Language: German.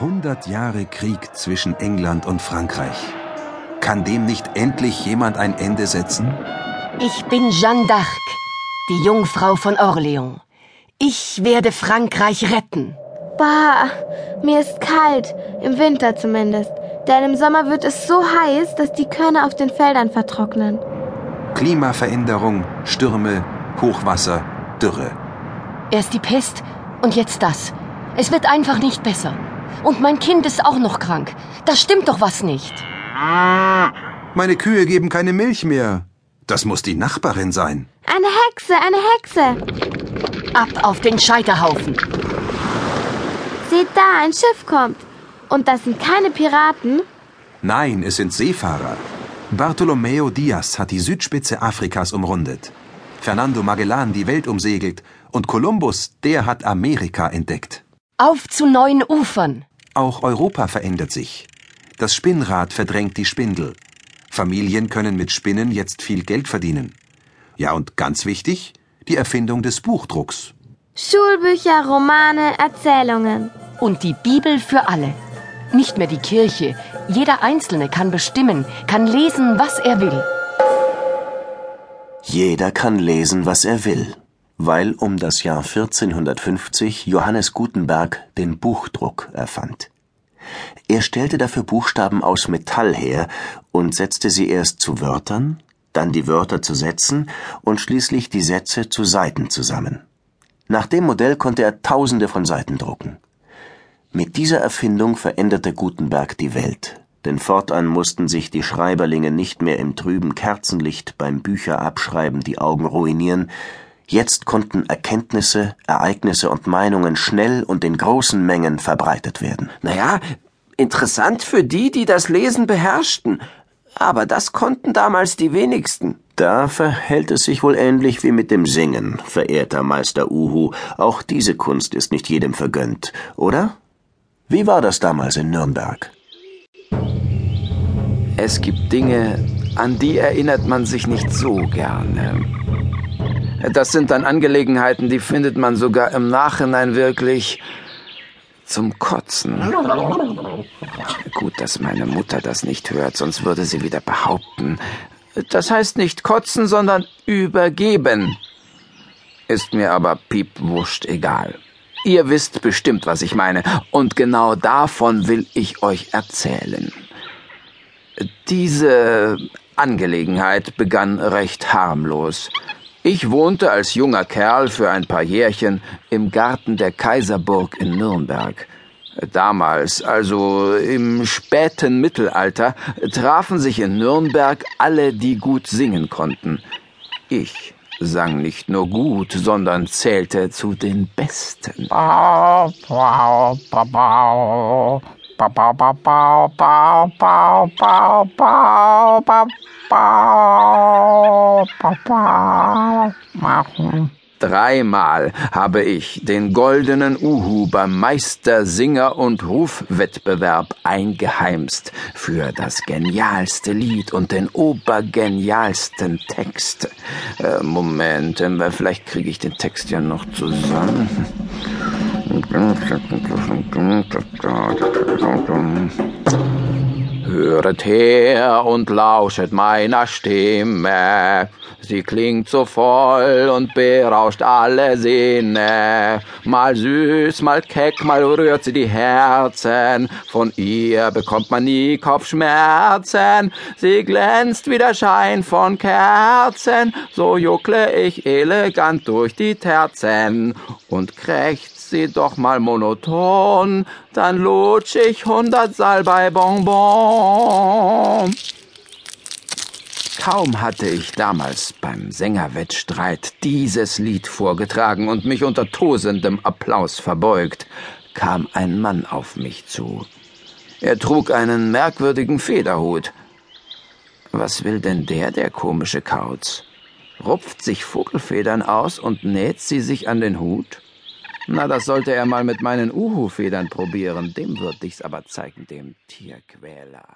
100 Jahre Krieg zwischen England und Frankreich. Kann dem nicht endlich jemand ein Ende setzen? Ich bin Jeanne d'Arc, die Jungfrau von Orléans. Ich werde Frankreich retten. Bah, mir ist kalt, im Winter zumindest. Denn im Sommer wird es so heiß, dass die Körner auf den Feldern vertrocknen. Klimaveränderung, Stürme, Hochwasser, Dürre. Erst die Pest und jetzt das. Es wird einfach nicht besser. Und mein Kind ist auch noch krank. Da stimmt doch was nicht. Meine Kühe geben keine Milch mehr. Das muss die Nachbarin sein. Eine Hexe, eine Hexe. Ab auf den Scheiterhaufen. Seht da, ein Schiff kommt. Und das sind keine Piraten? Nein, es sind Seefahrer. Bartolomeo Diaz hat die Südspitze Afrikas umrundet. Fernando Magellan die Welt umsegelt und Kolumbus, der hat Amerika entdeckt. Auf zu neuen Ufern. Auch Europa verändert sich. Das Spinnrad verdrängt die Spindel. Familien können mit Spinnen jetzt viel Geld verdienen. Ja, und ganz wichtig, die Erfindung des Buchdrucks. Schulbücher, Romane, Erzählungen. Und die Bibel für alle. Nicht mehr die Kirche. Jeder Einzelne kann bestimmen, kann lesen, was er will. Jeder kann lesen, was er will weil um das Jahr 1450 Johannes Gutenberg den Buchdruck erfand. Er stellte dafür Buchstaben aus Metall her und setzte sie erst zu Wörtern, dann die Wörter zu Sätzen und schließlich die Sätze zu Seiten zusammen. Nach dem Modell konnte er Tausende von Seiten drucken. Mit dieser Erfindung veränderte Gutenberg die Welt, denn fortan mussten sich die Schreiberlinge nicht mehr im trüben Kerzenlicht beim Bücherabschreiben die Augen ruinieren, Jetzt konnten Erkenntnisse, Ereignisse und Meinungen schnell und in großen Mengen verbreitet werden. Naja, interessant für die, die das Lesen beherrschten. Aber das konnten damals die wenigsten. Da verhält es sich wohl ähnlich wie mit dem Singen, verehrter Meister Uhu. Auch diese Kunst ist nicht jedem vergönnt, oder? Wie war das damals in Nürnberg? Es gibt Dinge, an die erinnert man sich nicht so gerne. Das sind dann Angelegenheiten, die findet man sogar im Nachhinein wirklich zum Kotzen. Gut, dass meine Mutter das nicht hört, sonst würde sie wieder behaupten. Das heißt nicht kotzen, sondern übergeben. Ist mir aber piepwurscht egal. Ihr wisst bestimmt, was ich meine, und genau davon will ich euch erzählen. Diese Angelegenheit begann recht harmlos. Ich wohnte als junger Kerl für ein paar Jährchen im Garten der Kaiserburg in Nürnberg. Damals, also im späten Mittelalter, trafen sich in Nürnberg alle, die gut singen konnten. Ich sang nicht nur gut, sondern zählte zu den Besten. Dreimal habe ich den goldenen Uhu beim Meister Singer und Rufwettbewerb eingeheimst für das genialste Lied und den obergenialsten Text. Äh, Moment, äh, vielleicht kriege ich den Text ja noch zusammen. Höret her und lauschet meiner Stimme. Sie klingt so voll und berauscht alle Sinne. Mal süß, mal keck, mal rührt sie die Herzen. Von ihr bekommt man nie Kopfschmerzen. Sie glänzt wie der Schein von Kerzen. So juckle ich elegant durch die Terzen und krächzt sie doch mal monoton, dann lutsch ich hundert Salbei-Bonbon. Kaum hatte ich damals beim Sängerwettstreit dieses Lied vorgetragen und mich unter tosendem Applaus verbeugt, kam ein Mann auf mich zu. Er trug einen merkwürdigen Federhut. Was will denn der, der komische Kauz? Rupft sich Vogelfedern aus und näht sie sich an den Hut? Na, das sollte er mal mit meinen Uhu-Federn probieren. Dem würd ich's aber zeigen, dem Tierquäler.